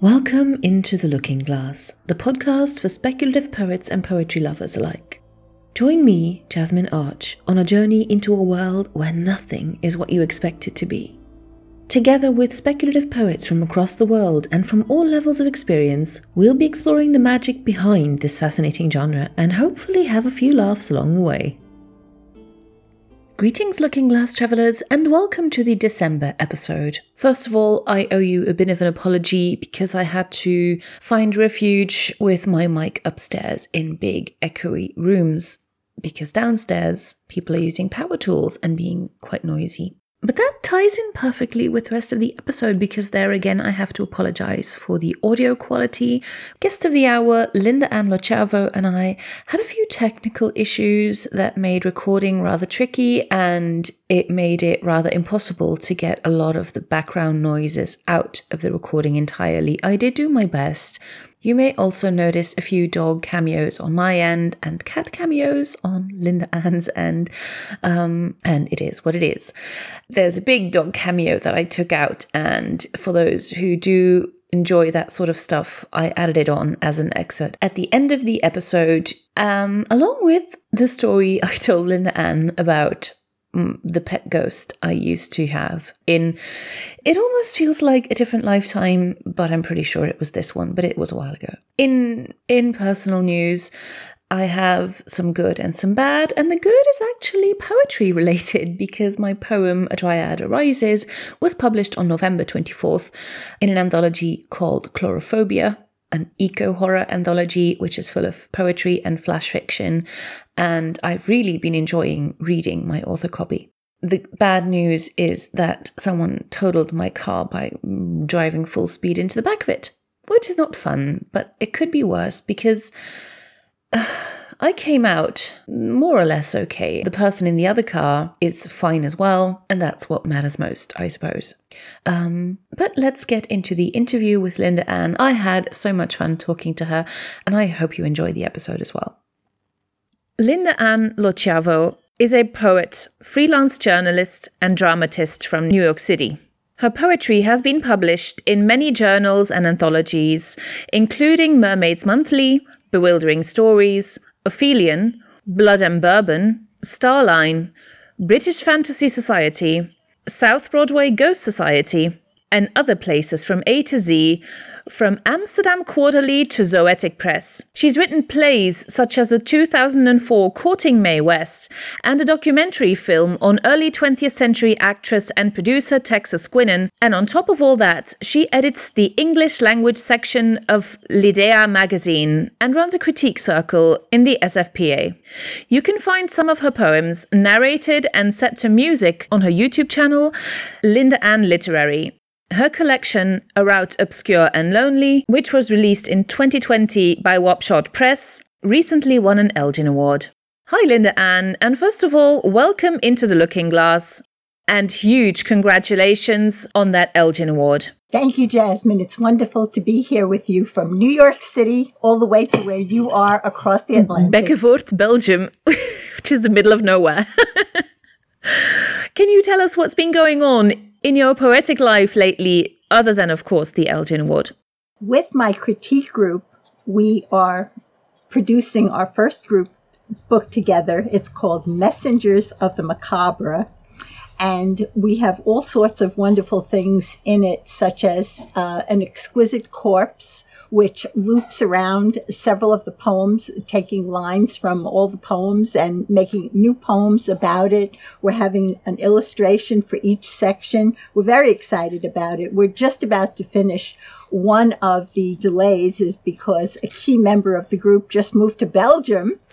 Welcome into The Looking Glass, the podcast for speculative poets and poetry lovers alike. Join me, Jasmine Arch, on a journey into a world where nothing is what you expect it to be. Together with speculative poets from across the world and from all levels of experience, we'll be exploring the magic behind this fascinating genre and hopefully have a few laughs along the way. Greetings, Looking Glass travelers, and welcome to the December episode. First of all, I owe you a bit of an apology because I had to find refuge with my mic upstairs in big, echoey rooms because downstairs people are using power tools and being quite noisy. But that ties in perfectly with the rest of the episode because there again I have to apologize for the audio quality. Guest of the hour, Linda Ann LoSchiavo, and I had a few technical issues that made recording rather tricky and it made it rather impossible to get a lot of the background noises out of the recording entirely. I did do my best, you may also notice a few dog cameos on my end and cat cameos on Linda Ann's end. Um, and it is what it is. There's a big dog cameo that I took out, and for those who do enjoy that sort of stuff, I added it on as an excerpt at the end of the episode, um, along with the story I told Linda Ann about the pet ghost I used to have in it almost feels like a different lifetime but I'm pretty sure it was this one but it was a while ago. In in personal news I have some good and some bad, and the good is actually poetry related because my poem A Dryad Arises was published on November 24th in an anthology called Chlorophobia, an eco horror anthology, which is full of poetry and flash fiction. And I've really been enjoying reading my author copy. The bad news is that someone totaled my car by driving full speed into the back of it, which is not fun, but it could be worse because. Uh, I came out more or less okay. The person in the other car is fine as well, and that's what matters most, I suppose. Um, but let's get into the interview with Linda Ann. I had so much fun talking to her, and I hope you enjoy the episode as well. Linda Ann LoSchiavo is a poet, freelance journalist, and dramatist from New York City. Her poetry has been published in many journals and anthologies, including Mermaids Monthly, Bewildering Stories, Aphelion, Blood and Bourbon, Starline, British Fantasy Society, South Broadway Ghost Society, and other places from A to Z from Amsterdam Quarterly to Zoetic Press. She's written plays such as the 2004 Courting Mae West and a documentary film on early 20th century actress and producer Texas Guinan. And on top of all that, she edits the English language section of L'Idea magazine and runs a critique circle in the SFPA. You can find some of her poems narrated and set to music on her YouTube channel, Linda Ann Literary. Her collection, A Route Obscure and Lonely, which was released in 2020 by Wapshot Press, recently won an Elgin Award. Hi, Linda Ann, and first of all, welcome into the Looking Glass, and huge congratulations on that Elgin Award. Thank you, Jasmine. It's wonderful to be here with you from New York City all the way to where you are across the Atlantic. Bekkevoort, Belgium, which is the middle of nowhere. Can you tell us what's been going on in your poetic life lately, other than, of course, the Elgin Award? With my critique group, we are producing our first group book together. It's called Messengers of the Macabre. And we have all sorts of wonderful things in it, such as uh, an exquisite corpse, which loops around several of the poems, taking lines from all the poems and making new poems about it. We're having an illustration for each section. We're very excited about it. We're just about to finish. One of the delays is because a key member of the group just moved to Belgium.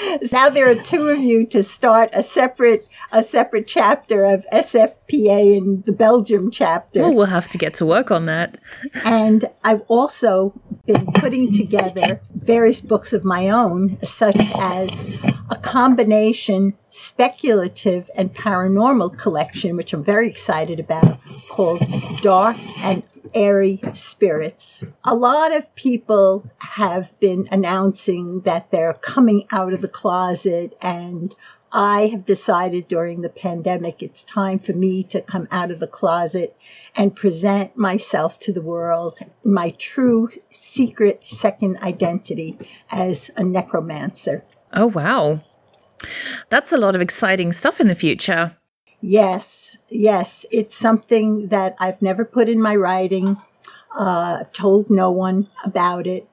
now there are two of you to start a separate a separate chapter of SFPA in the Belgium chapter. Well, we'll have to get to work on that. and I've also been putting together various books of my own, such as a combination speculative and paranormal collection, which I'm very excited about, called Dark and airy spirits. A lot of people have been announcing that they're coming out of the closet and I have decided during the pandemic it's time for me to come out of the closet and present myself to the world, my true secret second identity as a necromancer. Oh, wow. That's a lot of exciting stuff in the future. Yes, yes. It's something that I've never put in my writing. Uh, I've told no one about it,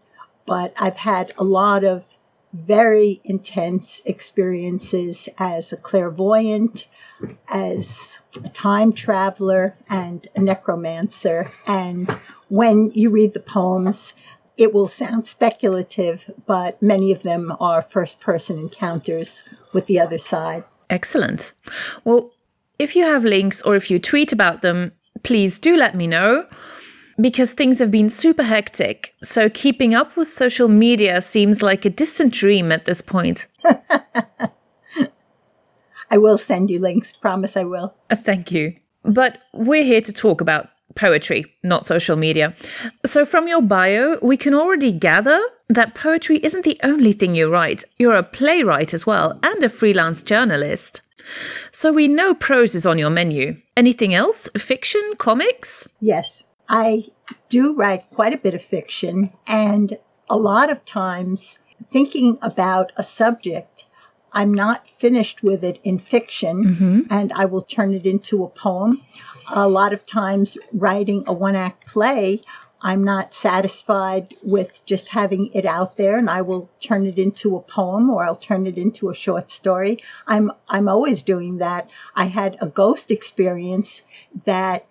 but I've had a lot of very intense experiences as a clairvoyant, as a time traveler, and a necromancer. And when you read the poems, it will sound speculative, but many of them are first person encounters with the other side. Excellent. Well, if you have links or if you tweet about them, please do let me know because things have been super hectic. So keeping up with social media seems like a distant dream at this point. I will send you links, promise I will. Uh, thank you. But we're here to talk about poetry, not social media. So, from your bio, we can already gather that poetry isn't the only thing you write. You're a playwright as well and a freelance journalist. So, we know prose is on your menu. Anything else? Fiction? Comics? Yes. I do write quite a bit of fiction, and a lot of times thinking about a subject, I'm not finished with it in fiction, mm-hmm. and I will turn it into a poem. A lot of times, writing a one act play, I'm not satisfied with just having it out there and I will turn it into a poem or I'll turn it into a short story. I'm I'm always doing that. I had a ghost experience that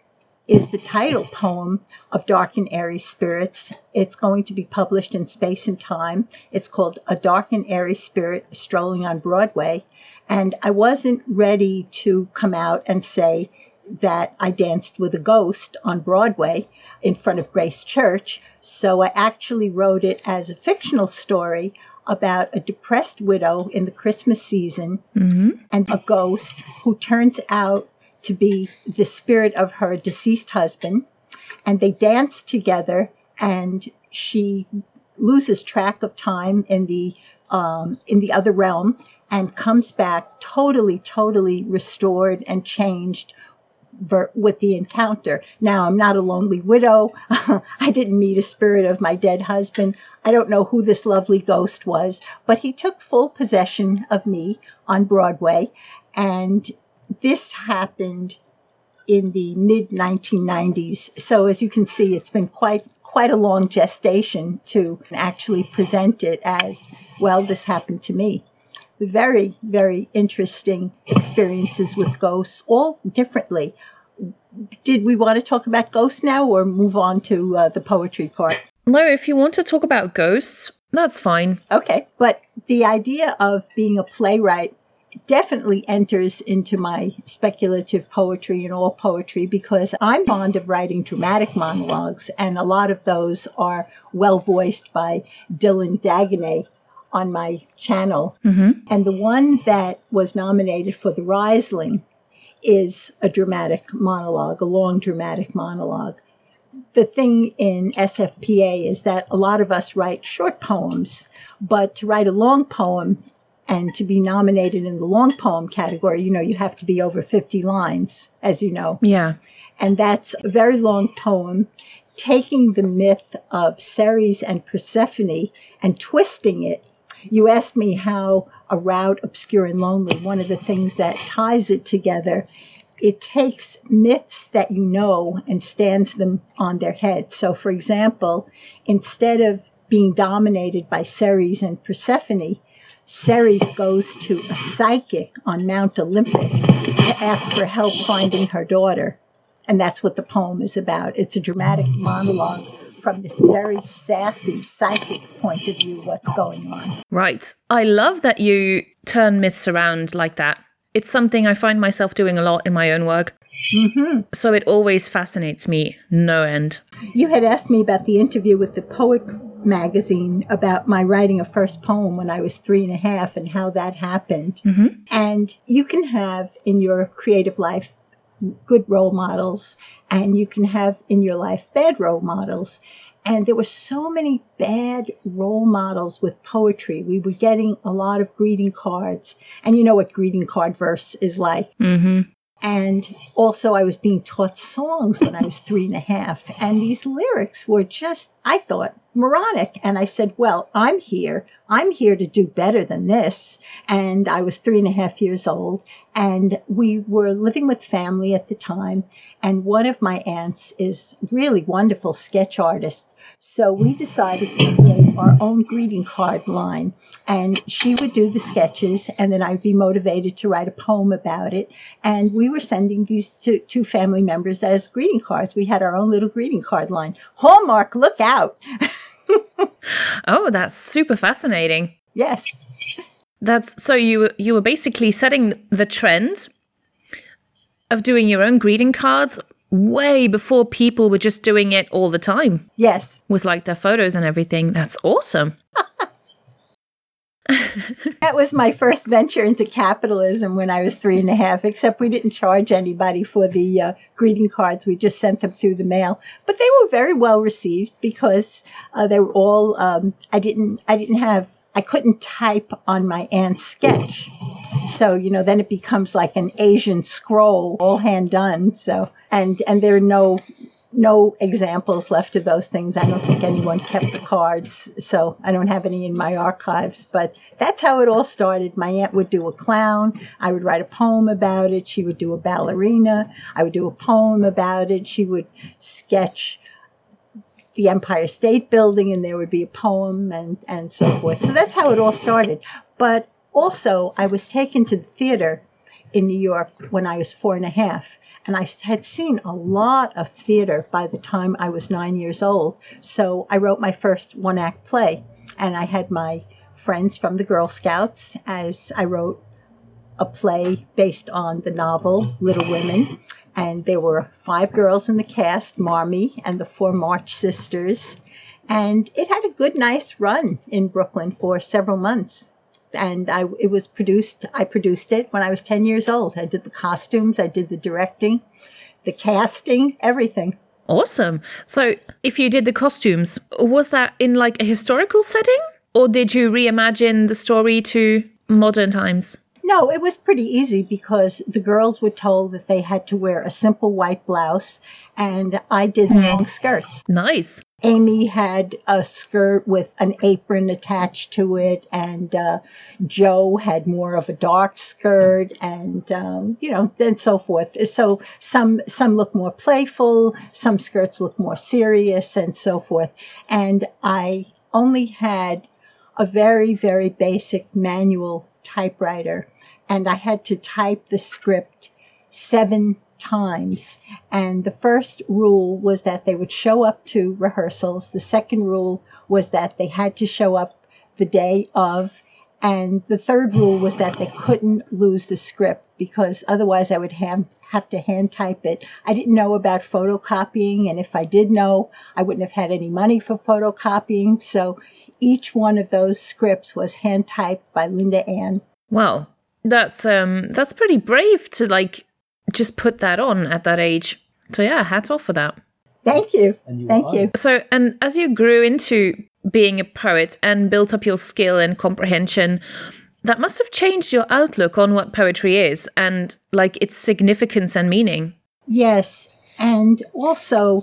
is the title poem of Dark and Airy Spirits. It's going to be published in Space and Time. It's called A Dark and Airy Spirit Strolling on Broadway. And I wasn't ready to come out and say that I danced with a ghost on Broadway in front of Grace Church. So I actually wrote it as a fictional story about a depressed widow in the Christmas season mm-hmm. and a ghost who turns out to be the spirit of her deceased husband, and they dance together, and she loses track of time in the um, in the other realm and comes back totally, totally restored and changed with the encounter. Now, I'm not a lonely widow. I didn't meet a spirit of my dead husband. I don't know who this lovely ghost was, but he took full possession of me on Broadway. And this happened in the mid 1990s. So as you can see, it's been quite quite a long gestation to actually present it as well. This happened to me. Very very interesting experiences with ghosts, all differently. Did we want to talk about ghosts now, or move on to uh, the poetry part? No, if you want to talk about ghosts, that's fine. Okay, but the idea of being a playwright definitely enters into my speculative poetry and all poetry because I'm fond of writing dramatic monologues, and a lot of those are well voiced by Dylan Dagenais on my channel. Mm-hmm. And the one that was nominated for the Rhysling is a dramatic monologue, a long dramatic monologue. The thing in SFPA is that a lot of us write short poems, but to write a long poem and to be nominated in the long poem category, you know, you have to be over 50 lines, as you know. Yeah. And that's a very long poem taking the myth of Ceres and Persephone and twisting it. You asked me how a route obscure and lonely, one of the things that ties it together, it takes myths that you know and stands them on their head. So, for example, instead of being dominated by Ceres and Persephone, Ceres goes to a psychic on Mount Olympus to ask for help finding her daughter. And that's what the poem is about. It's a dramatic monologue from this very sassy psychic's point of view, what's going on. Right. I love that you turn myths around like that. It's something I find myself doing a lot in my own work. Mm-hmm. So it always fascinates me, no end. You had asked me about the interview with the poet magazine about my writing a first poem when I was three and a half and how that happened. Mm-hmm. And you can have in your creative life good role models, and you can have in your life bad role models. And there were so many bad role models with poetry. We were getting a lot of greeting cards. And you know what greeting card verse is like. Mm-hmm. And also, I was being taught songs when I was three and a half. And these lyrics were just, I thought, moronic. And I said, Well, I'm here. I'm here to do better than this. And I was three and a half years old. And we were living with family at the time. And one of my aunts is really wonderful sketch artist. So we decided to create our own greeting card line. And she would do the sketches, and then I'd be motivated to write a poem about it. And we were sending these to two family members as greeting cards. We had our own little greeting card line. Hallmark, look out! oh, that's super fascinating. Yes. That's so you you were basically setting the trend of doing your own greeting cards way before people were just doing it all the time. Yes. With like their photos and everything. That's awesome. that was my first venture into capitalism when I was three and a half, except we didn't charge anybody for the uh, greeting cards. We just sent them through the mail. But they were very well received because uh, they were all, um, I didn't, I didn't have, I couldn't type on my aunt's sketch. So, you know, then it becomes like an Asian scroll, all hand done. So, and, and there are no no examples left of those things. I don't think anyone kept the cards, so I don't have any in my archives. But that's how it all started. My aunt would do a clown. I would write a poem about it. She would do a ballerina. I would do a poem about it. She would sketch the Empire State Building, and there would be a poem and, and so forth. So that's how it all started. But also, I was taken to the theater in New York when I was four and a half. And I had seen a lot of theater by the time I was nine years old. So I wrote my first one act play. And I had my friends from the Girl Scouts as I wrote a play based on the novel Little Women. And there were five girls in the cast Marmee and the four March sisters. And it had a good, nice run in Brooklyn for several months and I it was produced. I produced it when I was ten years old. I did the costumes, I did the directing, the casting, everything. Awesome. So, if you did the costumes, was that in like a historical setting, or did you reimagine the story to modern times? No, it was pretty easy because the girls were told that they had to wear a simple white blouse, and I did mm. long skirts. Nice. Amy had a skirt with an apron attached to it, and uh, Jo had more of a dark skirt, and um, you know, and so forth. So some some look more playful, some skirts look more serious, and so forth. And I only had a very very basic manual typewriter, and I had to type the script seven times. And the first rule was that they would show up to rehearsals. The second rule was that they had to show up the day of. And the third rule was that they couldn't lose the script because otherwise I would have, have to hand type it. I didn't know about photocopying, and if I did know, I wouldn't have had any money for photocopying. So each one of those scripts was hand typed by Linda Ann. Wow, that's um that's pretty brave to like just put that on at that age. So yeah, hats off for that. Thank you. you Thank you. So and as you grew into being a poet and built up your skill and comprehension, that must have changed your outlook on what poetry is and like its significance and meaning. Yes, and also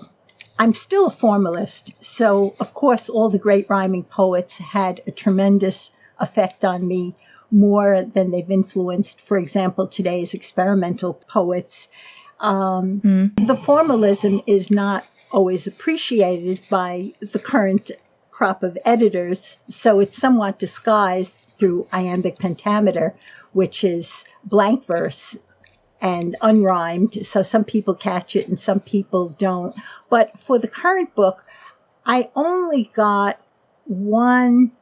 I'm still a formalist, so of course all the great rhyming poets had a tremendous effect on me more than they've influenced, for example, today's experimental poets. Um, mm. The formalism is not always appreciated by the current crop of editors, so it's somewhat disguised through iambic pentameter, which is blank verse and unrhymed. So some people catch it and some people don't. But for the current book, I only got one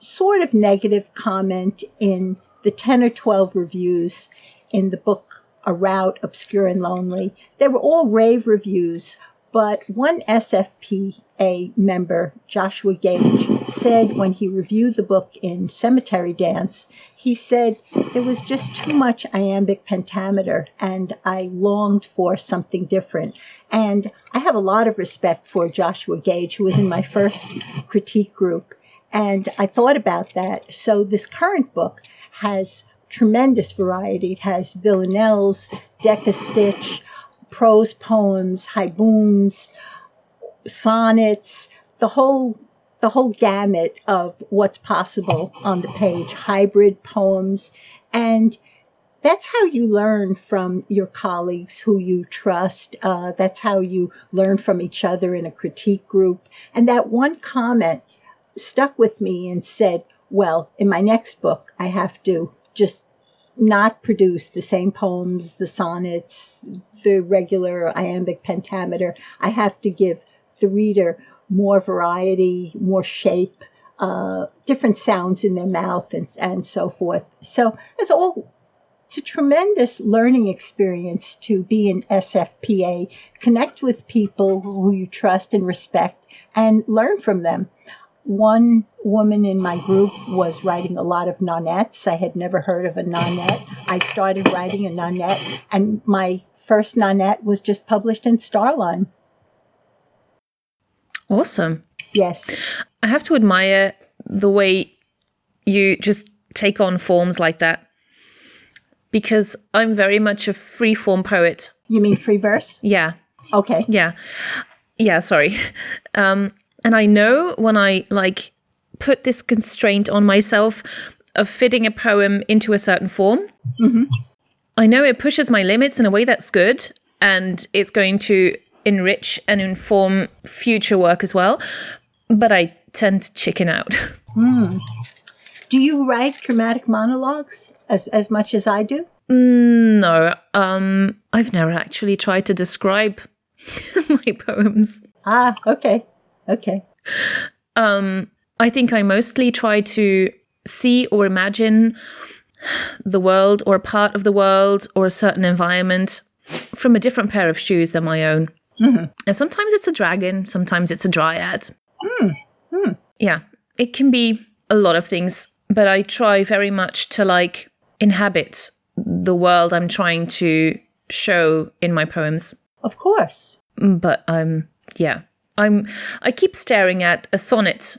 sort of negative comment in the 10 or 12 reviews in the book A Route Obscure and Lonely. They were all rave reviews, but one SFPA member, Joshua Gage, said when he reviewed the book in Cemetery Dance, he said there was just too much iambic pentameter and I longed for something different. And I have a lot of respect for Joshua Gage, who was in my first critique group. And I thought about that. So this current book has tremendous variety. It has villanelles, decastich, prose poems, haibuns, sonnets, the whole the whole gamut of what's possible on the page, hybrid poems, and that's how you learn from your colleagues who you trust. Uh, that's how you learn from each other in a critique group. And that one comment stuck with me and said, well, in my next book, I have to just not produce the same poems, the sonnets, the regular iambic pentameter. I have to give the reader more variety, more shape, uh, different sounds in their mouth, and, and so forth. So it's all it's a tremendous learning experience to be an SFPA, connect with people who you trust and respect, and learn from them. One woman in my group was writing a lot of nonettes. I had never heard of a nonette. I started writing a nonette, and my first nonette was just published in Starline. Awesome. Yes. I have to admire the way you just take on forms like that because I'm very much a free form poet. You mean free verse? Yeah. Okay. Yeah. Yeah, sorry. Um, and I know when I like put this constraint on myself of fitting a poem into a certain form, Mm-hmm. I know it pushes my limits in a way that's good and it's going to enrich and inform future work as well. But I tend to chicken out. Do you write dramatic monologues as, as much as I do? no, um, I've never actually tried to describe my poems. Ah, okay. Okay. Um, I think I mostly try to see or imagine the world or a part of the world or a certain environment from a different pair of shoes than my own. And sometimes it's a dragon, sometimes it's a dryad. Hmm. Yeah, it can be a lot of things, but I try very much to like inhabit the world I'm trying to show in my poems. Of course. But um yeah, I'm I keep staring at a sonnet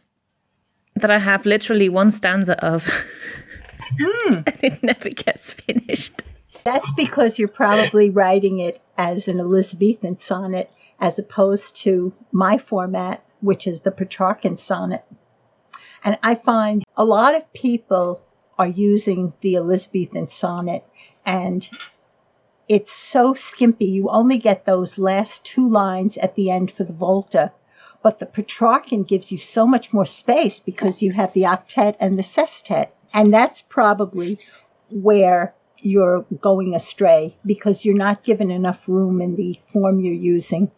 that I have literally one stanza of. Hmm. and it never gets finished. That's because you're probably writing it as an Elizabethan sonnet as opposed to my format, which is the Petrarchan sonnet. And I find a lot of people are using the Elizabethan sonnet and it's so skimpy. You only get those last two lines at the end for the volta. But the Petrarchan gives you so much more space because you have the octet and the sestet. And that's probably where you're going astray because you're not given enough room in the form you're using.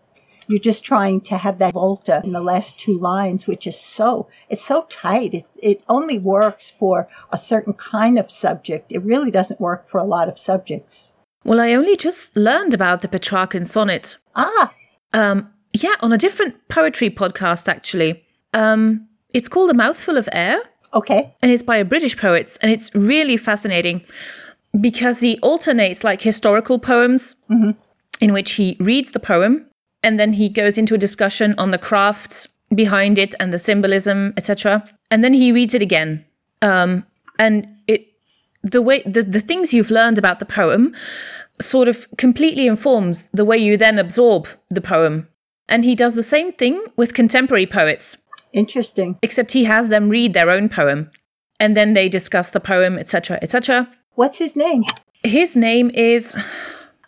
You're just trying to have that volta in the last two lines, which is so it's so tight. It it only works for a certain kind of subject. It really doesn't work for a lot of subjects. Well, I only just learned about the Petrarchan sonnet. Ah, Um, yeah, on a different poetry podcast, actually. Um, it's called A Mouthful of Air, okay. and it's by a British poet, and it's really fascinating because he alternates like historical poems in which he reads the poem and then he goes into a discussion on the crafts behind it and the symbolism, etc. And then he reads it again. Um, and it the way the, the things you've learned about the poem sort of completely informs the way you then absorb the poem. And he does the same thing with contemporary poets, Interesting. except he has them read their own poem and then they discuss the poem, etc., etc. What's his name? His name is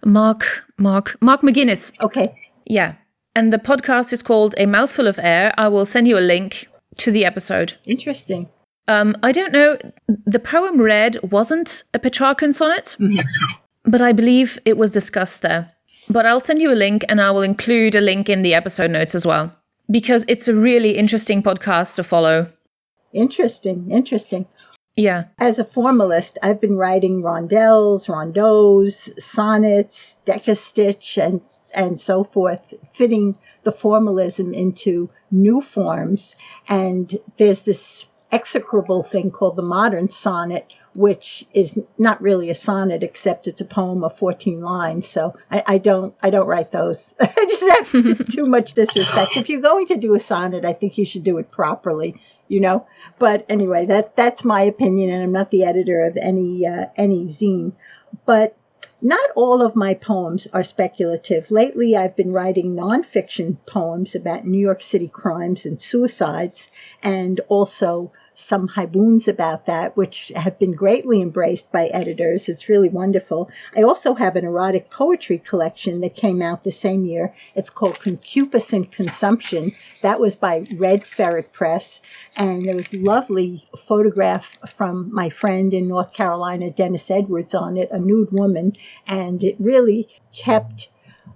Mark Mark Mark McGuinness. Okay. Yeah. And the podcast is called A Mouthful of Air. I will send you a link to the episode. Interesting. Um, I don't know. The poem read wasn't a Petrarchan sonnet, but I believe it was discussed there. But I'll send you a link and I will include a link in the episode notes as well because it's a really interesting podcast to follow. Interesting. Interesting. Yeah. As a formalist, I've been writing rondelles, rondeaus, sonnets, decastich, and and so forth, fitting the formalism into new forms. And there's this execrable thing called the modern sonnet, which is not really a sonnet except it's a poem of 14 lines. So I, I don't I don't write those. Just that's too much disrespect. If you're going to do a sonnet, I think you should do it properly. You know. But anyway, that that's my opinion, and I'm not the editor of any uh, any zine. But not all of my poems are speculative. Lately, I've been writing nonfiction poems about New York City crimes and suicides, and also some haibuns about that, which have been greatly embraced by editors. It's really wonderful. I also have an erotic poetry collection that came out the same year. It's called Concupiscent Consumption. That was by Red Ferret Press. And there was a lovely photograph from my friend in North Carolina, Dennis Edwards, on it, a nude woman. And it really kept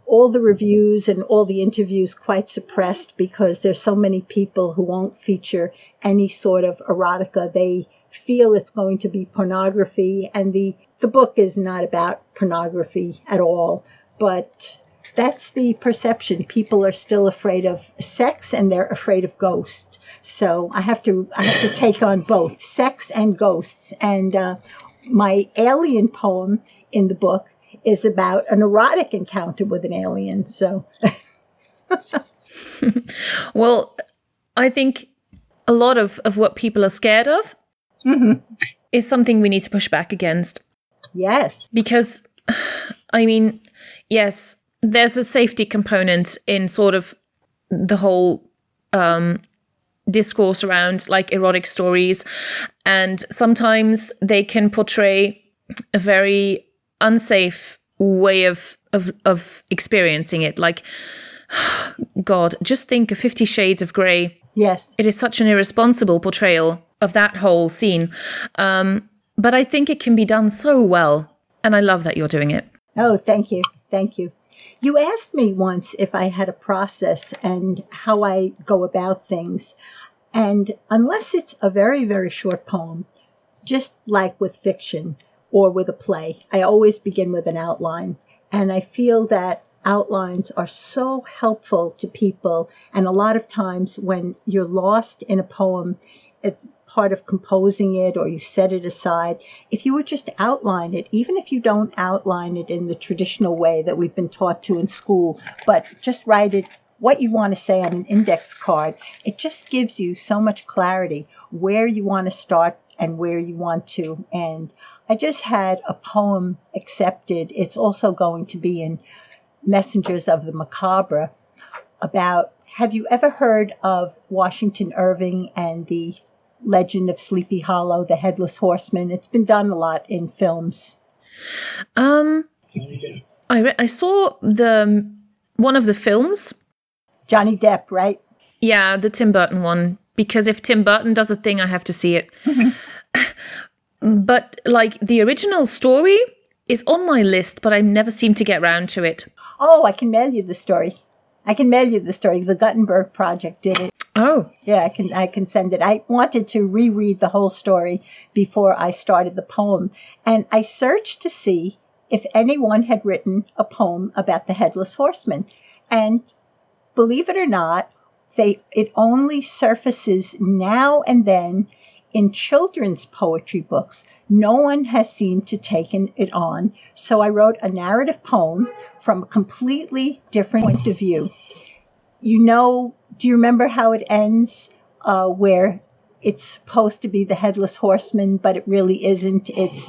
all the reviews and all the interviews quite suppressed because there's so many people who won't feature any sort of erotica. They feel it's going to be pornography, and the the book is not about pornography at all. But that's the perception. People are still afraid of sex and they're afraid of ghosts. So I have to I have to take on both sex and ghosts. And uh, my alien poem in the book is about an erotic encounter with an alien. So, well, I think a lot of, of what people are scared of mm-hmm. is something we need to push back against. Yes. Because, I mean, yes, there's a safety component in sort of the whole um, discourse around like erotic stories. And sometimes they can portray a very unsafe way of of of experiencing it. Like god just think of 50 shades of gray yes. It is such an irresponsible portrayal of that whole scene. Um, but i think it can be done so well and i love that you're doing it. Oh thank you. Thank you. You asked me once if i had a process and how i go about things. And unless it's a very very short poem just like with fiction or with a play. I always begin with an outline. And I feel that outlines are so helpful to people. And a lot of times when you're lost in a poem, it's part of composing it or you set it aside, if you would just outline it, even if you don't outline it in the traditional way that we've been taught to in school, but just write it what you want to say on an index card, it just gives you so much clarity where you want to start and where you want to end. I just had a poem accepted. It's also going to be in Messengers of the Macabre about have you ever heard of Washington Irving and the legend of Sleepy Hollow, the headless horseman? It's been done a lot in films. Um, I re- I saw the one of the films. Johnny Depp, right? Yeah, the Tim Burton one. Because if Tim Burton does a thing, I have to see it. but like the original story is on my list, but I never seem to get round to it. Oh, I can mail you the story. I can mail you the story. The Gutenberg Project did it. Oh, yeah, I can. I can send it. I wanted to reread the whole story before I started the poem, and I searched to see if anyone had written a poem about the headless horseman. And believe it or not, they it only surfaces now and then in children's poetry books. No one has seemed to taken it on. So I wrote a narrative poem from a completely different point of view. You know, do you remember how it ends? Uh, where it's supposed to be the headless horseman, but it really isn't. It's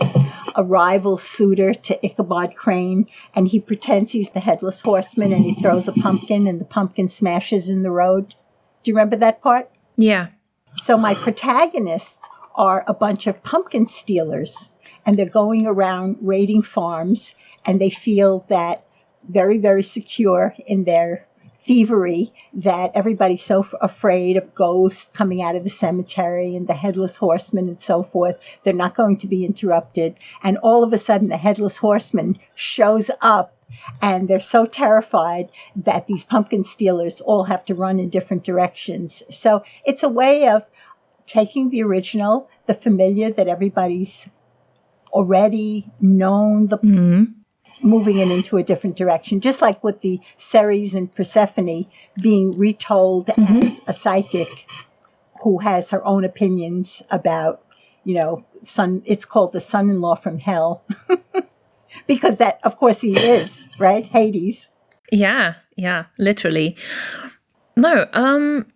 a rival suitor to Ichabod Crane, and he pretends he's the headless horseman and he throws a pumpkin and the pumpkin smashes in the road. Do you remember that part? Yeah. So my protagonists are a bunch of pumpkin stealers, and they're going around raiding farms, and they feel that very, very secure in their thievery that everybody's so f- afraid of ghosts coming out of the cemetery and the headless horseman and so forth. They're not going to be interrupted. And all of a sudden, the headless horseman shows up and they're so terrified that these pumpkin stealers all have to run in different directions. So it's a way of taking the original, the familiar that everybody's already known, the mm-hmm. Moving it into a different direction. Just like with the Ceres and Persephone being retold mm-hmm. as a psychic who has her own opinions about, you know, son. It's called the son-in-law from hell, because that, of course, he is right, Hades. Yeah, yeah, literally. No, um,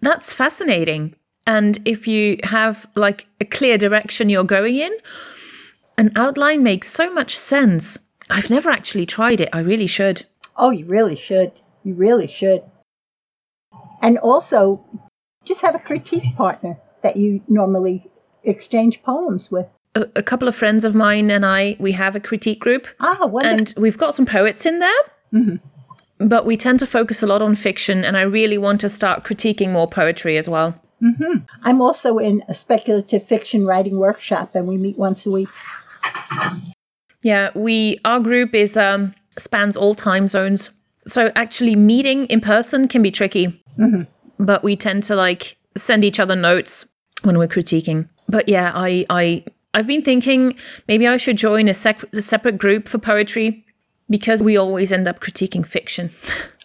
that's fascinating. And if you have like a clear direction you're going in, an outline makes so much sense. I've never actually tried it. I really should. Oh, you really should. You really should. And also, just have a critique partner that you normally exchange poems with. A, a couple of friends of mine and I, we have a critique group. Ah, wonderful. And we've got some poets in there. Mm-hmm. But we tend to focus a lot on fiction, and I really want to start critiquing more poetry as well. Mm-hmm. I'm also in a speculative fiction writing workshop, and we meet once a week. Yeah, we our group is um spans all time zones. So actually meeting in person can be tricky. Mhm. But we tend to like send each other notes when we're critiquing. But yeah, I I I've been thinking maybe I should join a, sec- a separate group for poetry because we always end up critiquing fiction.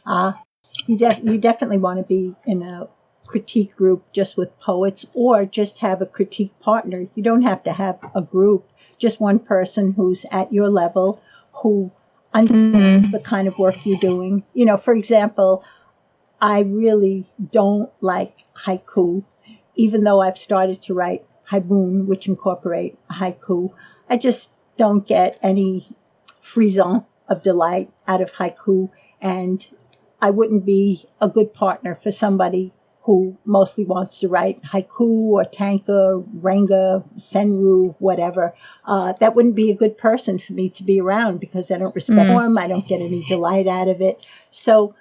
Ah, you, def- you definitely want to be in a critique group just with poets or just have a critique partner. You don't have to have a group, just one person who's at your level who understands mm-hmm. the kind of work you're doing. You know, for example, I really don't like haiku, even though I've started to write haibun, which incorporate haiku. I just don't get any frisson of delight out of haiku, and I wouldn't be a good partner for somebody who mostly wants to write haiku or tanka, renga, senryu, whatever. Uh, that wouldn't be a good person for me to be around because I don't respect them. I don't get any delight out of it. So,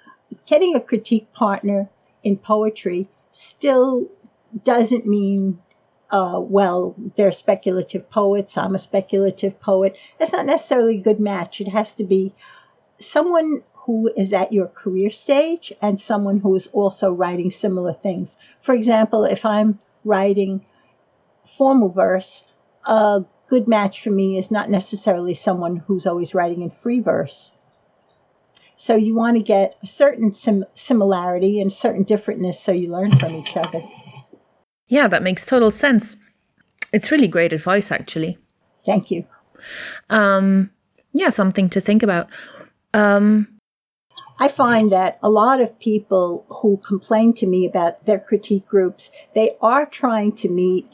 getting a critique partner in poetry still doesn't mean uh, well, they're speculative poets. I'm a speculative poet. That's not necessarily a good match. It has to be someone who is at your career stage and someone who is also writing similar things. For example, if I'm writing formal verse, a good match for me is not necessarily someone who's always writing in free verse. So you want to get a certain sim- similarity and certain differentness so you learn from each other. yeah, that makes total sense. It's really great advice actually. Thank you. Um yeah, something to think about. Um I find that a lot of people who complain to me about their critique groups, they are trying to meet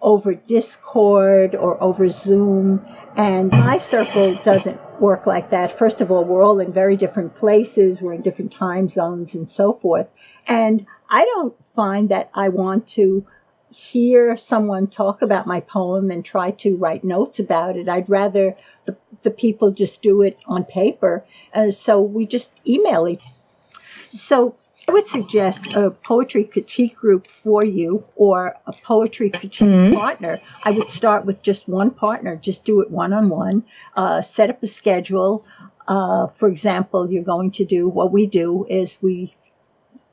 over Discord or over Zoom. And my circle doesn't work like that. First of all, we're all in very different places, we're in different time zones and so forth. And I don't find that I want to hear someone talk about my poem and try to write notes about it. I'd rather the, the people just do it on paper. Uh, so we just email it. So I would suggest a poetry critique group for you or a poetry critique partner. I would start with just one partner, just do it one on one, set up a schedule. Uh, for example, you're going to do what we do is we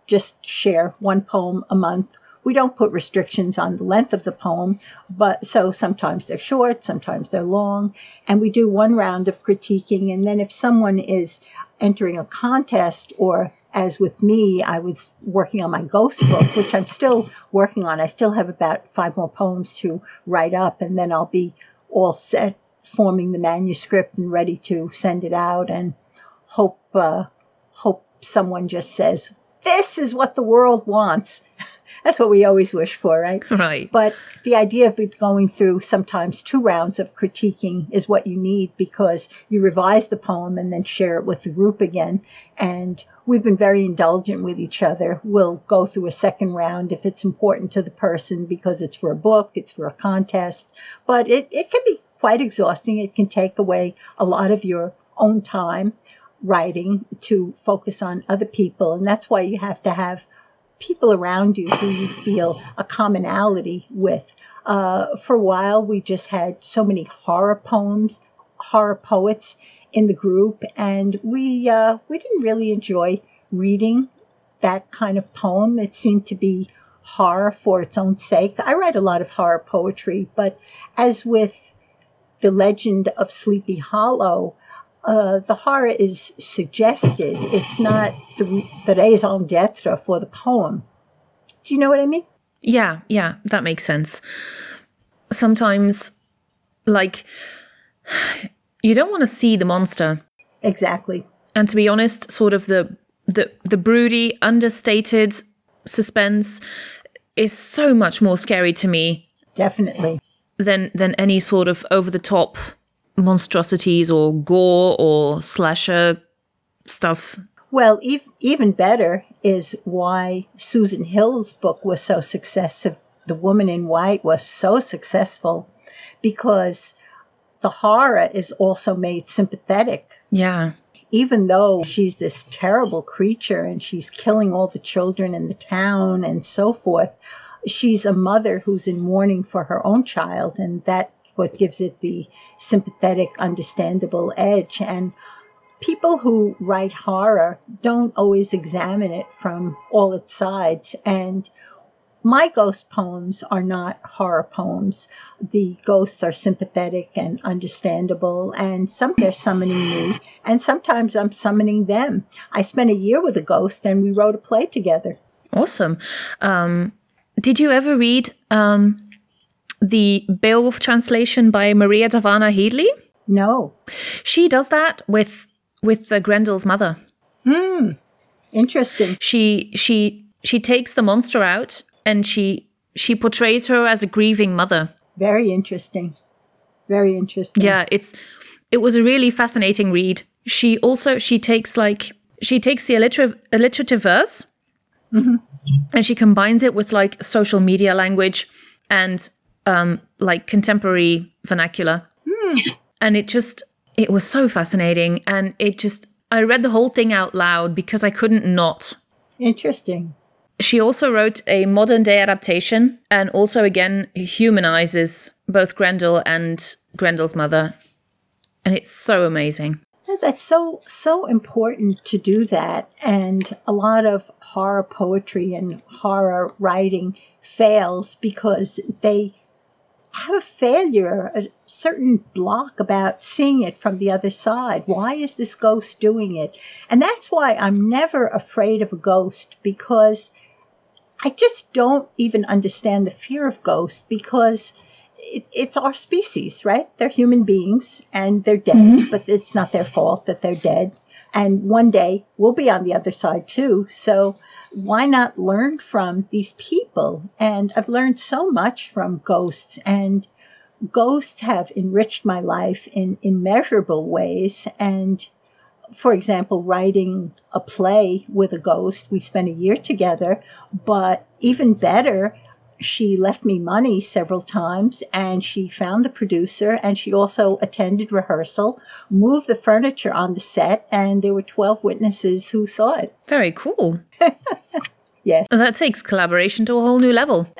just share one poem a month. We don't put restrictions on the length of the poem, but so sometimes they're short, sometimes they're long, and we do one round of critiquing. And then if someone is entering a contest, or as with me, I was working on my ghost book, which I'm still working on. I still have about five more poems to write up, and then I'll be all set forming the manuscript and ready to send it out and hope uh, hope someone just says this is what the world wants. That's what we always wish for, right? right. But the idea of going through sometimes two rounds of critiquing is what you need because you revise the poem and then share it with the group again. And we've been very indulgent with each other. We'll go through a second round if it's important to the person because it's for a book, it's for a contest. But it, it can be quite exhausting. It can take away a lot of your own time writing to focus on other people. And that's why you have to have people around you who you feel a commonality with. Uh, for a while, we just had so many horror poems, horror poets in the group, and we uh, we didn't really enjoy reading that kind of poem. It seemed to be horror for its own sake. I write a lot of horror poetry, but as with the legend of Sleepy Hollow, uh, the horror is suggested. It's not the, the raison d'etre for the poem. Do you know what I mean? Yeah, yeah, that makes sense. Sometimes, like, you don't want to see the monster. Exactly. And to be honest, sort of the the the broody, understated suspense is so much more scary to me Definitely. than than any sort of over the top monstrosities or gore or slasher stuff. Well, ev- even better is why Susan Hill's book was so successful. The Woman in White was so successful because the horror is also made sympathetic. Yeah. Even though she's this terrible creature and she's killing all the children in the town and so forth, she's a mother who's in mourning for her own child, and that what gives it the sympathetic, understandable edge. And people who write horror don't always examine it from all its sides. And my ghost poems are not horror poems. The ghosts are sympathetic and understandable, and some they're summoning me, and sometimes I'm summoning them. I spent a year with a ghost, and we wrote a play together. Awesome. Um, did you ever read um, the Beowulf translation by Maria Dahvana Headley? No. She does that with with uh, Grendel's mother. Hmm. Interesting. She she she takes the monster out and she she portrays her as a grieving mother. Very interesting. Very interesting. Yeah, it's it was a really fascinating read. She also she takes like she takes the alliter- alliterative verse and she combines it with like social media language and um like contemporary vernacular. And it just it was so fascinating and it just I read the whole thing out loud because I couldn't not. Interesting. She also wrote a modern day adaptation and also again humanizes both Grendel and Grendel's mother. And it's so amazing. That's so so important to do that, and a lot of horror poetry and horror writing fails because they have a failure, a certain block about seeing it from the other side. Why is this ghost doing it? And that's why I'm never afraid of a ghost because I just don't even understand the fear of ghosts because it, it's our species, right? They're human beings and they're dead, mm-hmm. but it's not their fault that they're dead. And one day we'll be on the other side too. So why not learn from these people? And I've learned so much from ghosts and ghosts have enriched my life in immeasurable ways. And for example, writing a play with a ghost, we spent a year together, but even better, she left me money several times and she found the producer and she also attended rehearsal, moved the furniture on the set, and there were 12 witnesses who saw it. Very cool. Yes. That takes collaboration to a whole new level.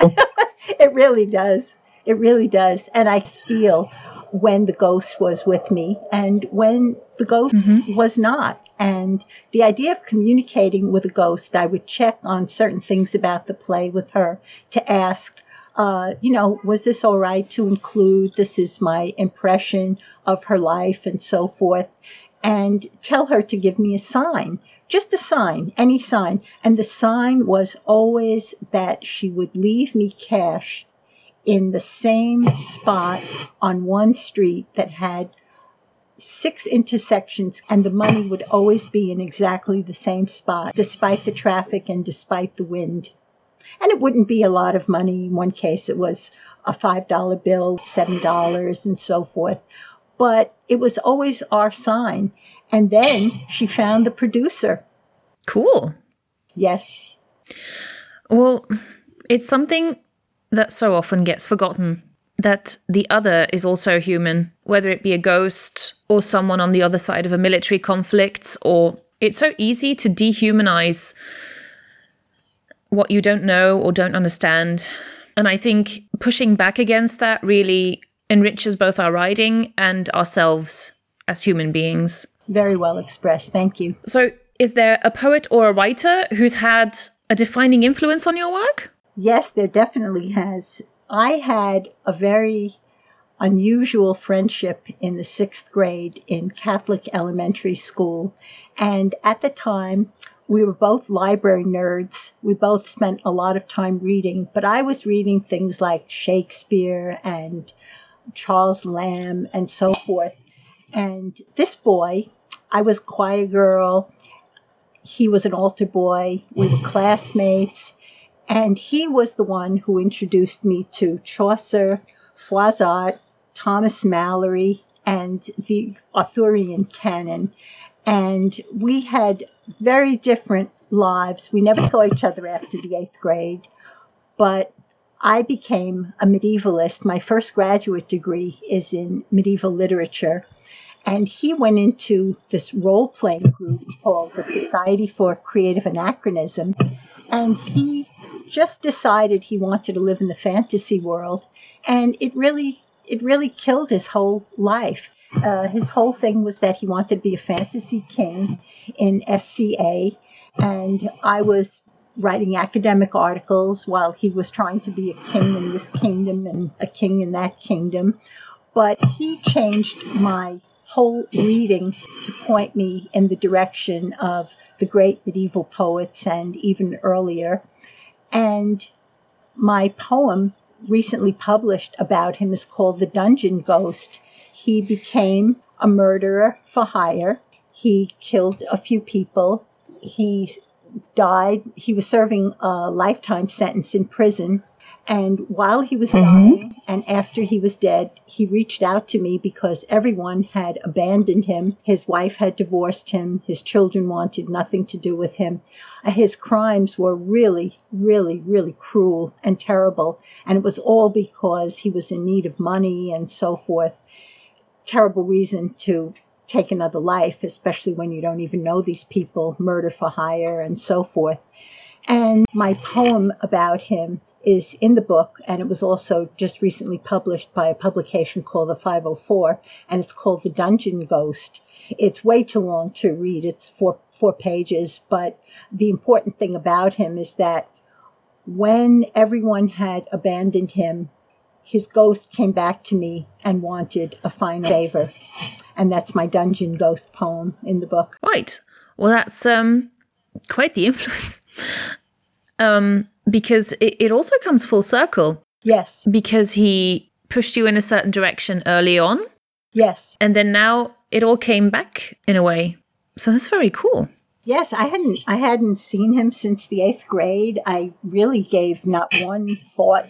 It really does. It really does. And I feel when the ghost was with me and when the ghost mm-hmm. was not. And the idea of communicating with a ghost, I would check on certain things about the play with her to ask, uh, you know, was this all right to include? This is my impression of her life and so forth. And tell her to give me a sign, just a sign, any sign. And the sign was always that she would leave me cash in the same spot on one street that had six intersections, and the money would always be in exactly the same spot, despite the traffic and despite the wind. And it wouldn't be a lot of money. In one case, it was a $5 bill, $7, and so forth. But it was always our sign. And then she found the producer. Cool. Yes. Well, it's something that so often gets forgotten that the other is also human, whether it be a ghost or someone on the other side of a military conflict, or it's so easy to dehumanize what you don't know or don't understand. And I think pushing back against that really enriches both our writing and ourselves as human beings. Very well expressed. Thank you. So, is there a poet or a writer who's had a defining influence on your work? Yes, there definitely has. I had a very unusual friendship in the sixth grade in Catholic elementary school. And at the time, we were both library nerds. We both spent a lot of time reading, but I was reading things like Shakespeare and Charles Lamb and so forth. And this boy, I was choir girl. He was an altar boy. We were classmates. And he was the one who introduced me to Chaucer, Froissart, Thomas Malory, and the Arthurian canon. And we had very different lives. We never saw each other after the eighth grade, but I became a medievalist. My first graduate degree is in medieval literature. And he went into this role playing group called the Society for Creative Anachronism. And he just decided he wanted to live in the fantasy world. And it really, it really killed his whole life. Uh, his whole thing was that he wanted to be a fantasy king in SCA. And I was writing academic articles while he was trying to be a king in this kingdom and a king in that kingdom. But he changed my whole reading to point me in the direction of the great medieval poets and even earlier. And my poem recently published about him is called The Dungeon Ghost. He became a murderer for hire. He killed a few people. He died. He was serving a lifetime sentence in prison. And while he was mm-hmm. dying and after he was dead, he reached out to me because everyone had abandoned him. His wife had divorced him. His children wanted nothing to do with him. His crimes were really, really, really cruel and terrible. And it was all because he was in need of money and so forth. Terrible reason to take another life, especially when you don't even know these people, murder for hire, and so forth. And my poem about him is in the book, and it was also just recently published by a publication called The 504, and it's called The Dungeon Ghost. It's way too long to read, it's four, four pages, but the important thing about him is that when everyone had abandoned him, his ghost came back to me and wanted a final favor and that's my dungeon ghost poem in the book. Right. Well, that's um quite the influence. um, because it, it also comes full circle. Yes. Because he pushed you in a certain direction early on. Yes. And then now it all came back in a way. So that's very cool. Yes, I hadn't I hadn't seen him since the eighth grade. I really gave not one thought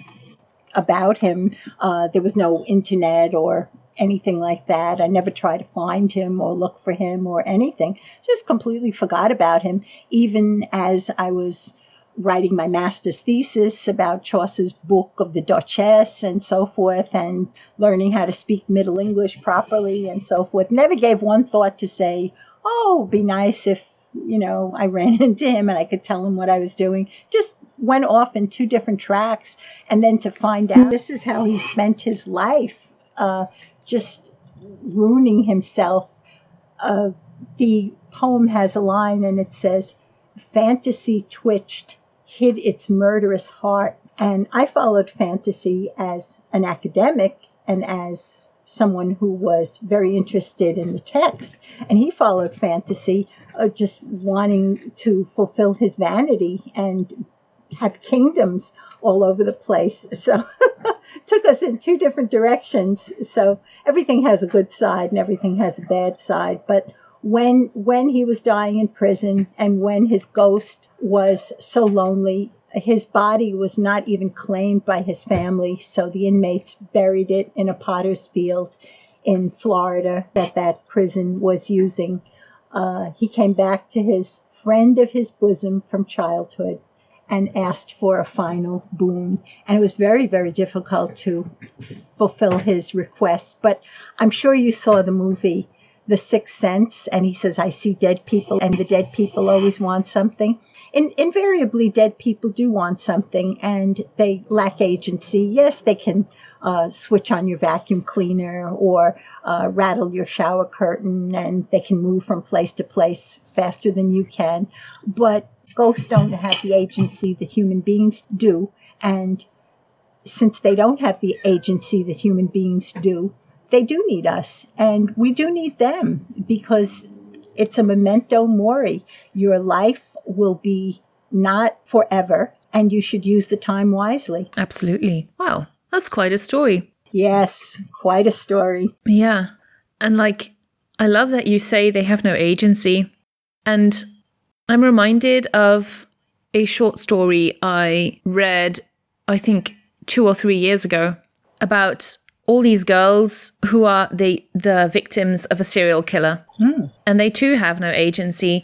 about him. Uh, there was no internet or anything like that. I never tried to find him or look for him or anything. Just completely forgot about him, even as I was writing my master's thesis about Chaucer's book of the Duchess and so forth, and learning how to speak Middle English properly and so forth. Never gave one thought to say, oh, be nice if, you know, I ran into him and I could tell him what I was doing. Just went off in two different tracks, and then to find out this is how he spent his life. Uh, just ruining himself. Uh, the poem has a line and it says, Fantasy twitched, hid its murderous heart. And I followed fantasy as an academic and as someone who was very interested in the text. And he followed fantasy, uh, just wanting to fulfill his vanity and have kingdoms all over the place. So took us in two different directions. So everything has a good side and everything has a bad side. But when when he was dying in prison and when his ghost was so lonely, his body was not even claimed by his family. So the inmates buried it in a potter's field in Florida that that prison was using. Uh, he came back to his friend of his bosom from childhood and asked for a final boon. And it was very, very difficult to fulfill his request. But I'm sure you saw the movie The Sixth Sense, and he says, I see dead people, and the dead people always want something. In, invariably, dead people do want something, and they lack agency. Yes, they can uh, switch on your vacuum cleaner or uh, rattle your shower curtain, and they can move from place to place faster than you can. But ghosts don't have the agency that human beings do. And since they don't have the agency that human beings do, they do need us. And we do need them because it's a memento mori. Your life will be not forever, and you should use the time wisely. Absolutely. Wow. That's quite a story. Yes, quite a story. Yeah. And like, I love that you say they have no agency. And I'm reminded of a short story I read, I think, two or three years ago about all these girls who are the the victims of a serial killer. Mm. and they too have no agency.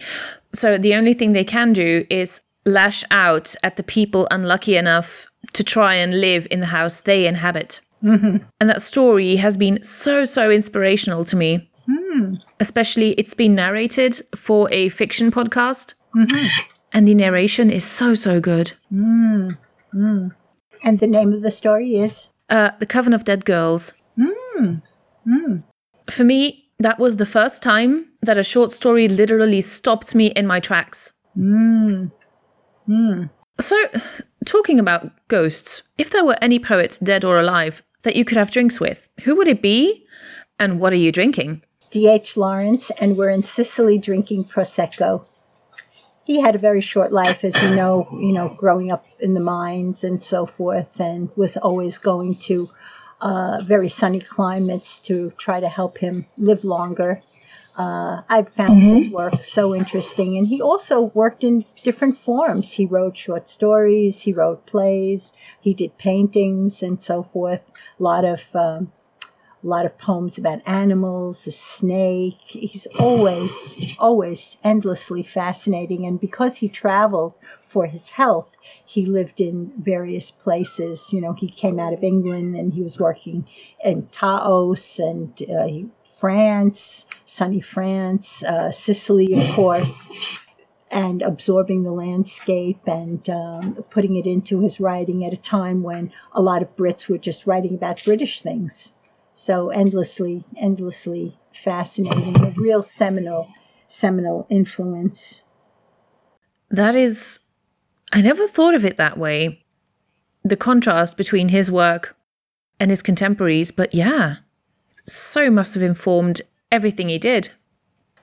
So the only thing they can do is lash out at the people unlucky enough to try and live in the house they inhabit. Hmm and that story has been so so inspirational to me Mm. especially it's been narrated for a fiction podcast hmm and the narration is so so good Mm. Mm. And the name of the story is? uh, the coven of dead girls Mm. Mm. For me, that was the first time that a short story literally stopped me in my tracks. Mm. Mm. So, talking about ghosts, if there were any poets, dead or alive, that you could have drinks with, who would it be? And what are you drinking? D.H. Lawrence, and we're in Sicily drinking Prosecco. He had a very short life, as you know, you know, growing up in the mines and so forth, and was always going to uh, very sunny climates to try to help him live longer. Uh, I found his work so interesting, and he also worked in different forms. He wrote short stories, he wrote plays, he did paintings, and so forth. A lot of um, a lot of poems about animals, the snake. He's always, always endlessly fascinating. And because he traveled for his health, he lived in various places. You know, he came out of England and he was working in Taos and uh, France, sunny France, uh, Sicily, of course. And absorbing the landscape and um, putting it into his writing at a time when a lot of Brits were just writing about British things so endlessly, endlessly fascinating, a real seminal, seminal influence. That is, I never thought of it that way. The contrast between his work and his contemporaries, but yeah, so must have informed everything he did.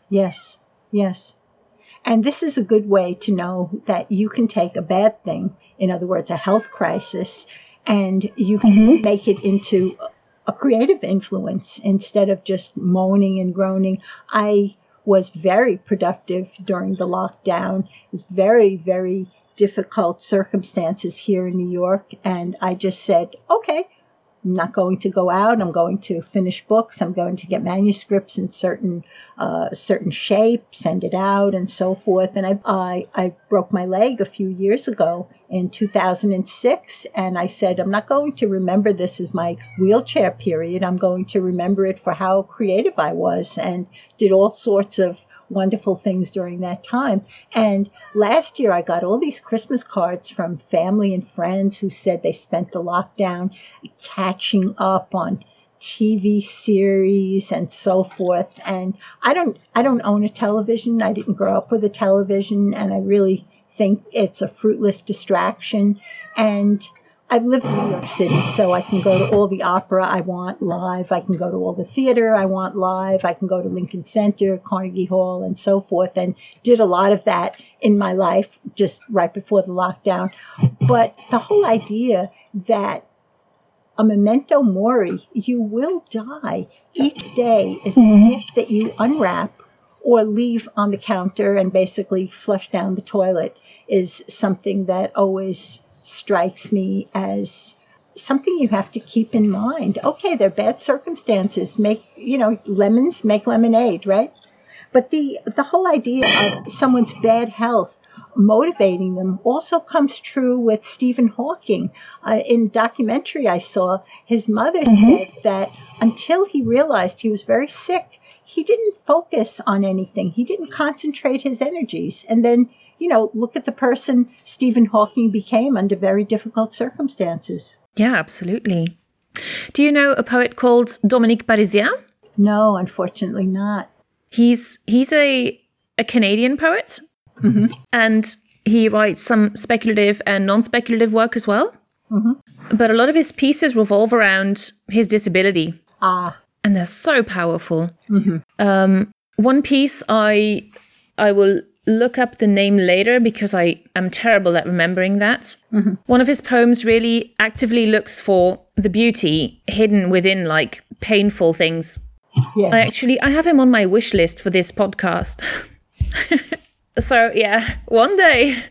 Yes, yes. And this is a good way to know that you can take a bad thing, in other words, a health crisis, and you can mm-hmm. make it into a creative influence instead of just moaning and groaning. I was very productive during the lockdown. It was very, very difficult circumstances here in New York. And I just said, okay, I'm not going to go out. I'm going to finish books. I'm going to get manuscripts in certain uh, certain shape, send it out, and so forth. And I, I I broke my leg a few years ago in 2006, and I said I'm not going to remember this as my wheelchair period. I'm going to remember it for how creative I was and did all sorts of wonderful things during that time. And last year, I got all these Christmas cards from family and friends who said they spent the lockdown catching up on TV series and so forth. And I don't, I don't own a television. I didn't grow up with a television, and I really think it's a fruitless distraction. And I've lived in New York City, so I can go to all the opera I want live. I can go to all the theater I want live. I can go to Lincoln Center, Carnegie Hall, and so forth, and did a lot of that in my life just right before the lockdown. But the whole idea that a memento mori, you will die. Each day is a mm-hmm. gift that you unwrap or leave on the counter and basically flush down the toilet is something that always strikes me as something you have to keep in mind. Okay, they're bad circumstances. Make, you know, lemons make lemonade, right? But the the whole idea of someone's bad health motivating them also comes true with Stephen Hawking. Uh, in documentary I saw, his mother said that until he realized he was very sick, he didn't focus on anything. He didn't concentrate his energies. And then, you know, look at the person Stephen Hawking became under very difficult circumstances. Yeah, absolutely. Do you know a poet called Dominik Parisien? No, unfortunately not. He's he's a a Canadian poet, and he writes some speculative and non-speculative work as well. But a lot of his pieces revolve around his disability, Ah, and they're so powerful. Um, one piece I I will look up the name later because I am terrible at remembering that. One of his poems really actively looks for the beauty hidden within like painful things. Yes. I actually I have him on my wish list for this podcast. so yeah, one day.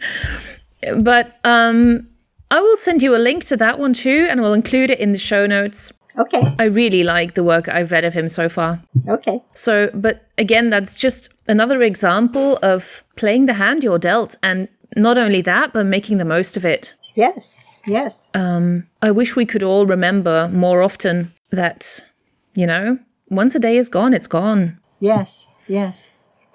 But um I will send you a link to that one too and we'll include it in the show notes. Okay. I really like the work I've read of him so far. Okay. So, but again, that's just another example of playing the hand you're dealt, and not only that, but making the most of it. Yes. Yes. Um, I wish we could all remember more often that, you know, once a day is gone, it's gone. Yes, yes.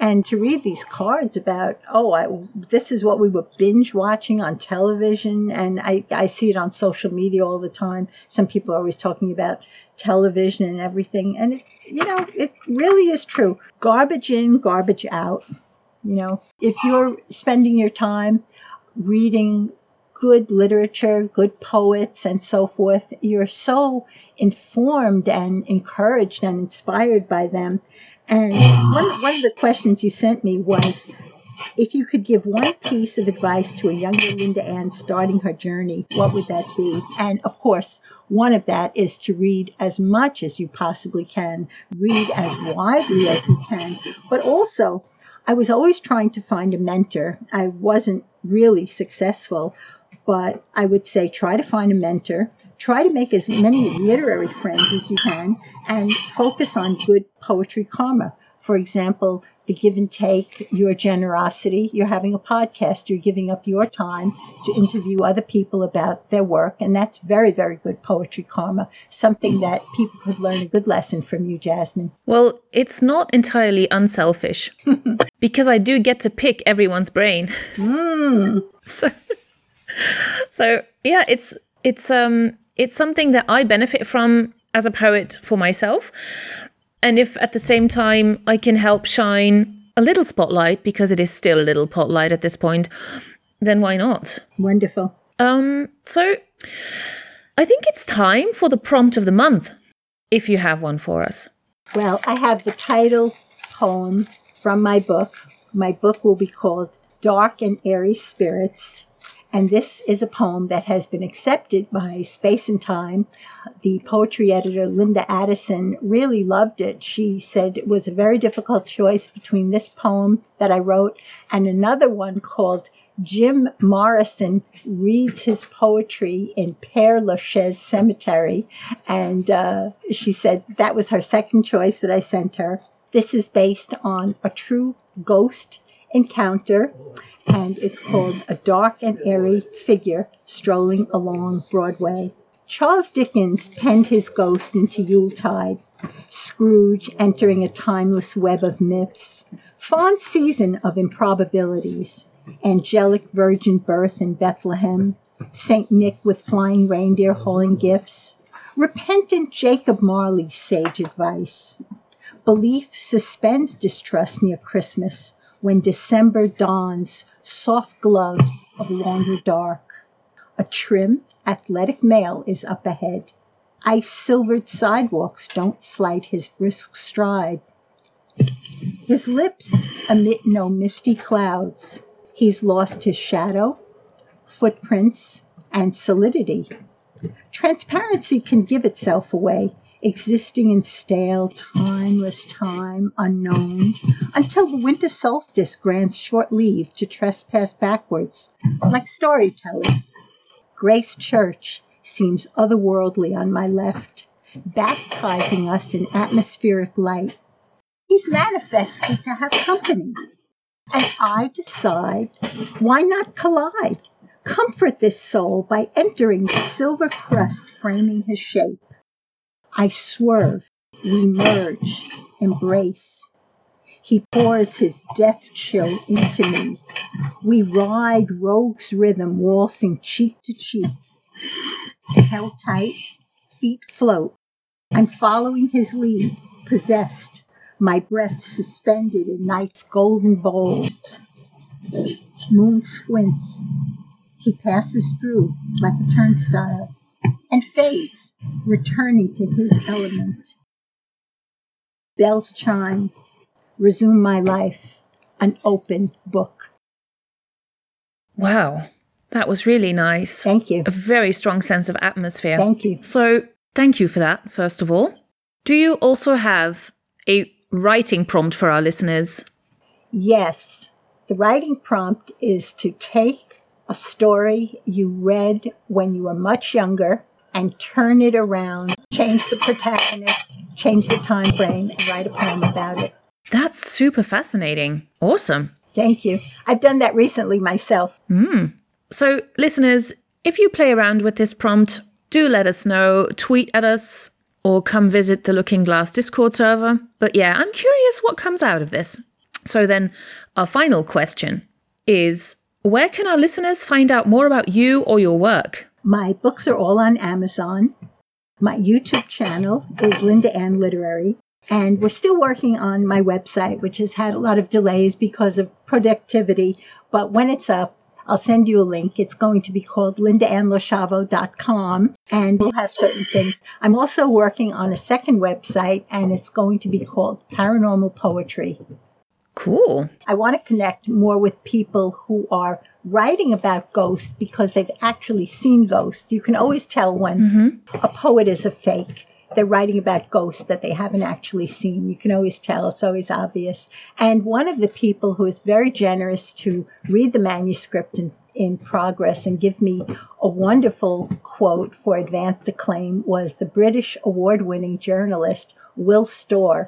And to read these cards about, oh, I, this is what we were binge watching on television, and I, I see it on social media all the time. Some people are always talking about television and everything, and it, you know, it really is true. Garbage in, garbage out. You know, if you're spending your time reading good literature, good poets, and so forth, you're so informed and encouraged and inspired by them. And oh, one, one of the questions you sent me was if you could give one piece of advice to a younger Linda Ann starting her journey, what would that be? And of course, one of that is to read as much as you possibly can, read as widely as you can, but also I was always trying to find a mentor. I wasn't really successful, but I would say try to find a mentor, try to make as many literary friends as you can, and focus on good poetry karma. For example, the give and take, your generosity. You're having a podcast, you're giving up your time to interview other people about their work, and that's very, very good poetry karma. Something that people could learn a good lesson from you, Jasmine. Well, it's not entirely unselfish because I do get to pick everyone's brain. Hmm. so, so yeah, it's it's um it's something that I benefit from as a poet for myself. And if at the same time I can help shine a little spotlight because it is still a little spotlight at this point, then why not? Wonderful. Um so I think it's time for the prompt of the month if you have one for us. Well, I have the title poem from my book. My book will be called Dark and Airy Spirits. And this is a poem that has been accepted by Space and Time. The poetry editor, Linda Addison, really loved it. She said it was a very difficult choice between this poem that I wrote and another one called Jim Morrison Reads His Poetry in Père Lachaise Cemetery. And uh, she said that was her second choice that I sent her. This is based on a true ghost encounter and it's called A Dark and Airy Figure Strolling Along Broadway. Charles Dickens penned his ghost into Yuletide, Scrooge entering a timeless web of myths, fond season of improbabilities, angelic virgin birth in Bethlehem, St. Nick with flying reindeer hauling gifts, repentant Jacob Marley's sage advice. Belief suspends distrust near Christmas when December dawns soft gloves of longer dark. A trim, athletic male is up ahead. Ice silvered sidewalks don't slight his brisk stride. His lips emit no misty clouds. He's lost his shadow, footprints, and solidity. Transparency can give itself away, existing in stale, timeless time, unknown, until the winter solstice grants short leave to trespass backwards, like storytellers. Grace Church seems otherworldly on my left, baptizing us in atmospheric light. He's manifested to have company, and I decide why not collide? Comfort this soul by entering the silver crust framing his shape. I swerve, we merge, embrace. He pours his death chill into me. We ride rogue's rhythm, waltzing cheek to cheek. Held tight, feet float. I'm following his lead, possessed, my breath suspended in night's golden bowl. Moon squints. He passes through like a turnstile and fades, returning to his element. Bells chime, resume my life. an open book. Wow. That was really nice. Thank you. A very strong sense of atmosphere. Thank you. So, thank you for that, first of all. Do you also have a writing prompt for our listeners? Yes. The writing prompt is to take a story you read when you were much younger and turn it around, change the protagonist, change the time frame, and write a poem about it. That's super fascinating. Awesome. Thank you. I've done that recently myself. Hmm. So, listeners, if you play around with this prompt, do let us know, tweet at us, or come visit the Looking Glass Discord server. But yeah, I'm curious what comes out of this. So, then our final question is where can our listeners find out more about you or your work? My books are all on Amazon. My YouTube channel is Linda Ann Literary. And we're still working on my website, which has had a lot of delays because of productivity. But when it's up, I'll send you a link. It's going to be called lindaannloschiavo.com and we'll have certain things. I'm also working on a second website and it's going to be called Paranormal Poetry. Cool. I want to connect more with people who are writing about ghosts because they've actually seen ghosts. You can always tell when mm-hmm. a poet is a fake. They're writing about ghosts that they haven't actually seen. You can always tell, it's always obvious. And one of the people who is very generous to read the manuscript in, in progress and give me a wonderful quote for advanced acclaim was the British award winning journalist Will Storr.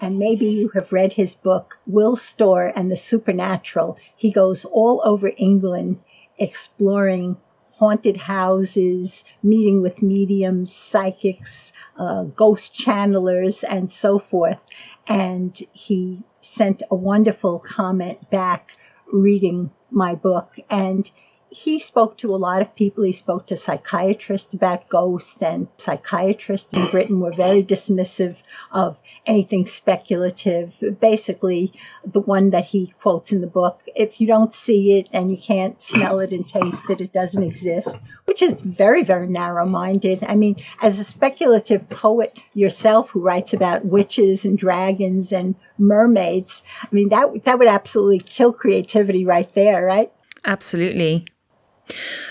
And maybe you have read his book, Will Storr and the Supernatural. He goes all over England exploring haunted houses, meeting with mediums, psychics, uh, ghost channelers, and so forth. And he sent a wonderful comment back reading my book. And he spoke to a lot of people. He spoke to psychiatrists about ghosts, and psychiatrists in Britain were very dismissive of anything speculative. Basically, the one that he quotes in the book if you don't see it and you can't smell it and taste it, it doesn't exist, which is very, very narrow minded. I mean, as a speculative poet yourself who writes about witches and dragons and mermaids, I mean, that, that would absolutely kill creativity right there, right? Absolutely.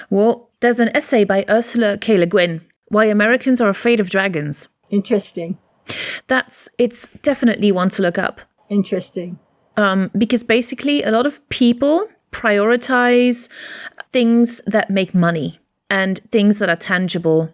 Well, there's an essay by Ursula K. Le Guin, Why Americans Are Afraid of Dragons. Interesting. That's it's definitely one to look up. Interesting. Um, because basically a lot of people prioritize things that make money and things that are tangible.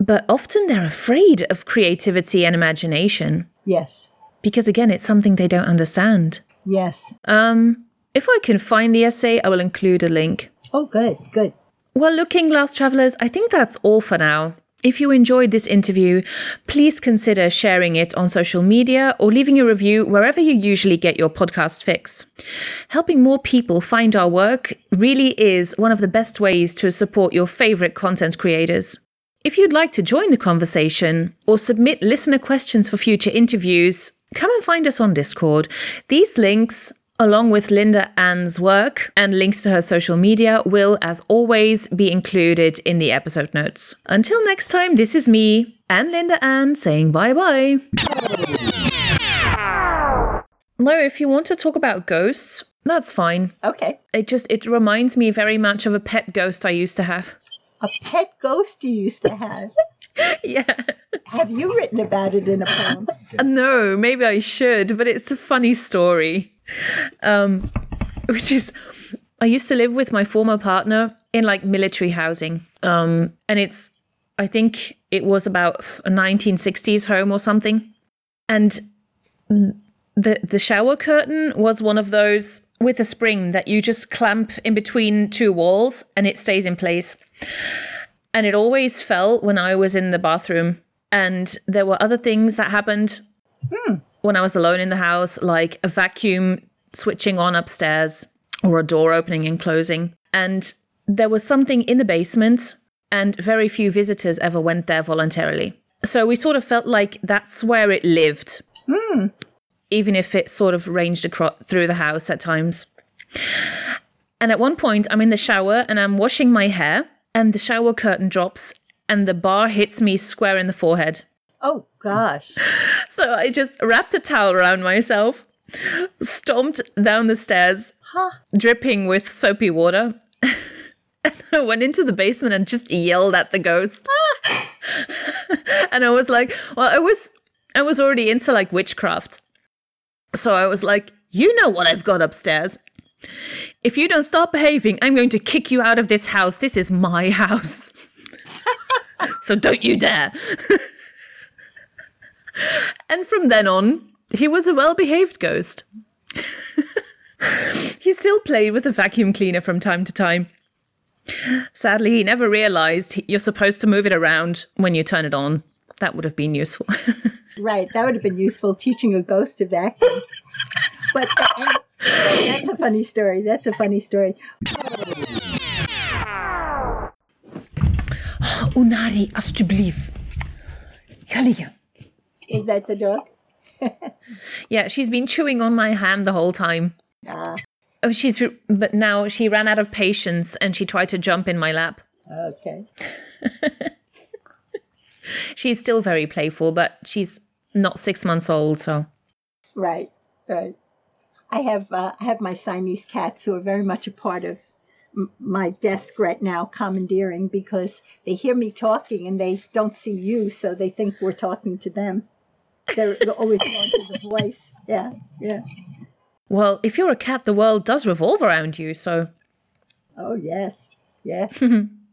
But often they're afraid of creativity and imagination. Yes. Because again, it's something they don't understand. Yes. Um, if I can find the essay, I will include a link. Oh, good. Good. Well, looking glass travelers, I think that's all for now. If you enjoyed this interview, please consider sharing it on social media or leaving a review wherever you usually get your podcast fix. Helping more people find our work really is one of the best ways to support your favorite content creators. If you'd like to join the conversation or submit listener questions for future interviews, come and find us on Discord. These links along with Linda Ann's work and links to her social media, will, as always, be included in the episode notes. Until next time, this is me and Linda Ann saying bye bye. No, if you want to talk about ghosts, that's fine. Okay. It just it reminds me very much of a pet ghost I used to have. A pet ghost you used to have. yeah. Have you written about it in a poem? No, maybe I should, but it's a funny story. Um, which is, I used to live with my former partner in like military housing. Um, and it's, I think it was about a 1960s home or something. And the the shower curtain was one of those with a spring that you just clamp in between two walls and it stays in place. And it always felt when I was in the bathroom. And there were other things that happened hmm. when I was alone in the house, like a vacuum switching on upstairs or a door opening and closing. And there was something in the basement, and very few visitors ever went there voluntarily. So we sort of felt like that's where it lived, hmm. even if it sort of ranged across through the house at times. And at one point, I'm in the shower and I'm washing my hair, and the shower curtain drops, and the bar hits me square in the forehead. Oh, gosh. So I just wrapped a towel around myself stomped down the stairs, Huh. dripping with soapy water. and I went into the basement and just yelled at the ghost. Ah. and I was like, well, I was I was already into like witchcraft. So I was like, you know what I've got upstairs. If you don't stop behaving, I'm going to kick you out of this house. This is my house. so don't you dare. and from then on, he was a well behaved ghost. he still played with the vacuum cleaner from time to time. Sadly, he never realized you're supposed to move it around when you turn it on. That would have been useful. Right. That would have been useful teaching a ghost to vacuum. But and, that's a funny story. That's a funny story. Unari, alsjeblieft. Ga liggen. Is that the dog? Yeah, she's been chewing on my hand the whole time. Ah, Oh, she's but now she ran out of patience and she tried to jump in my lap. okay. She's still very playful, but she's not six months old, so Right. Right. I have uh, I have my Siamese cats who are very much a part of m- my desk right now, commandeering because they hear me talking and they don't see you, so they think we're talking to them. They're, they're always going to the voice. Yeah. Yeah. well, if you're a cat, the world does revolve around you, so Oh yes. Yes.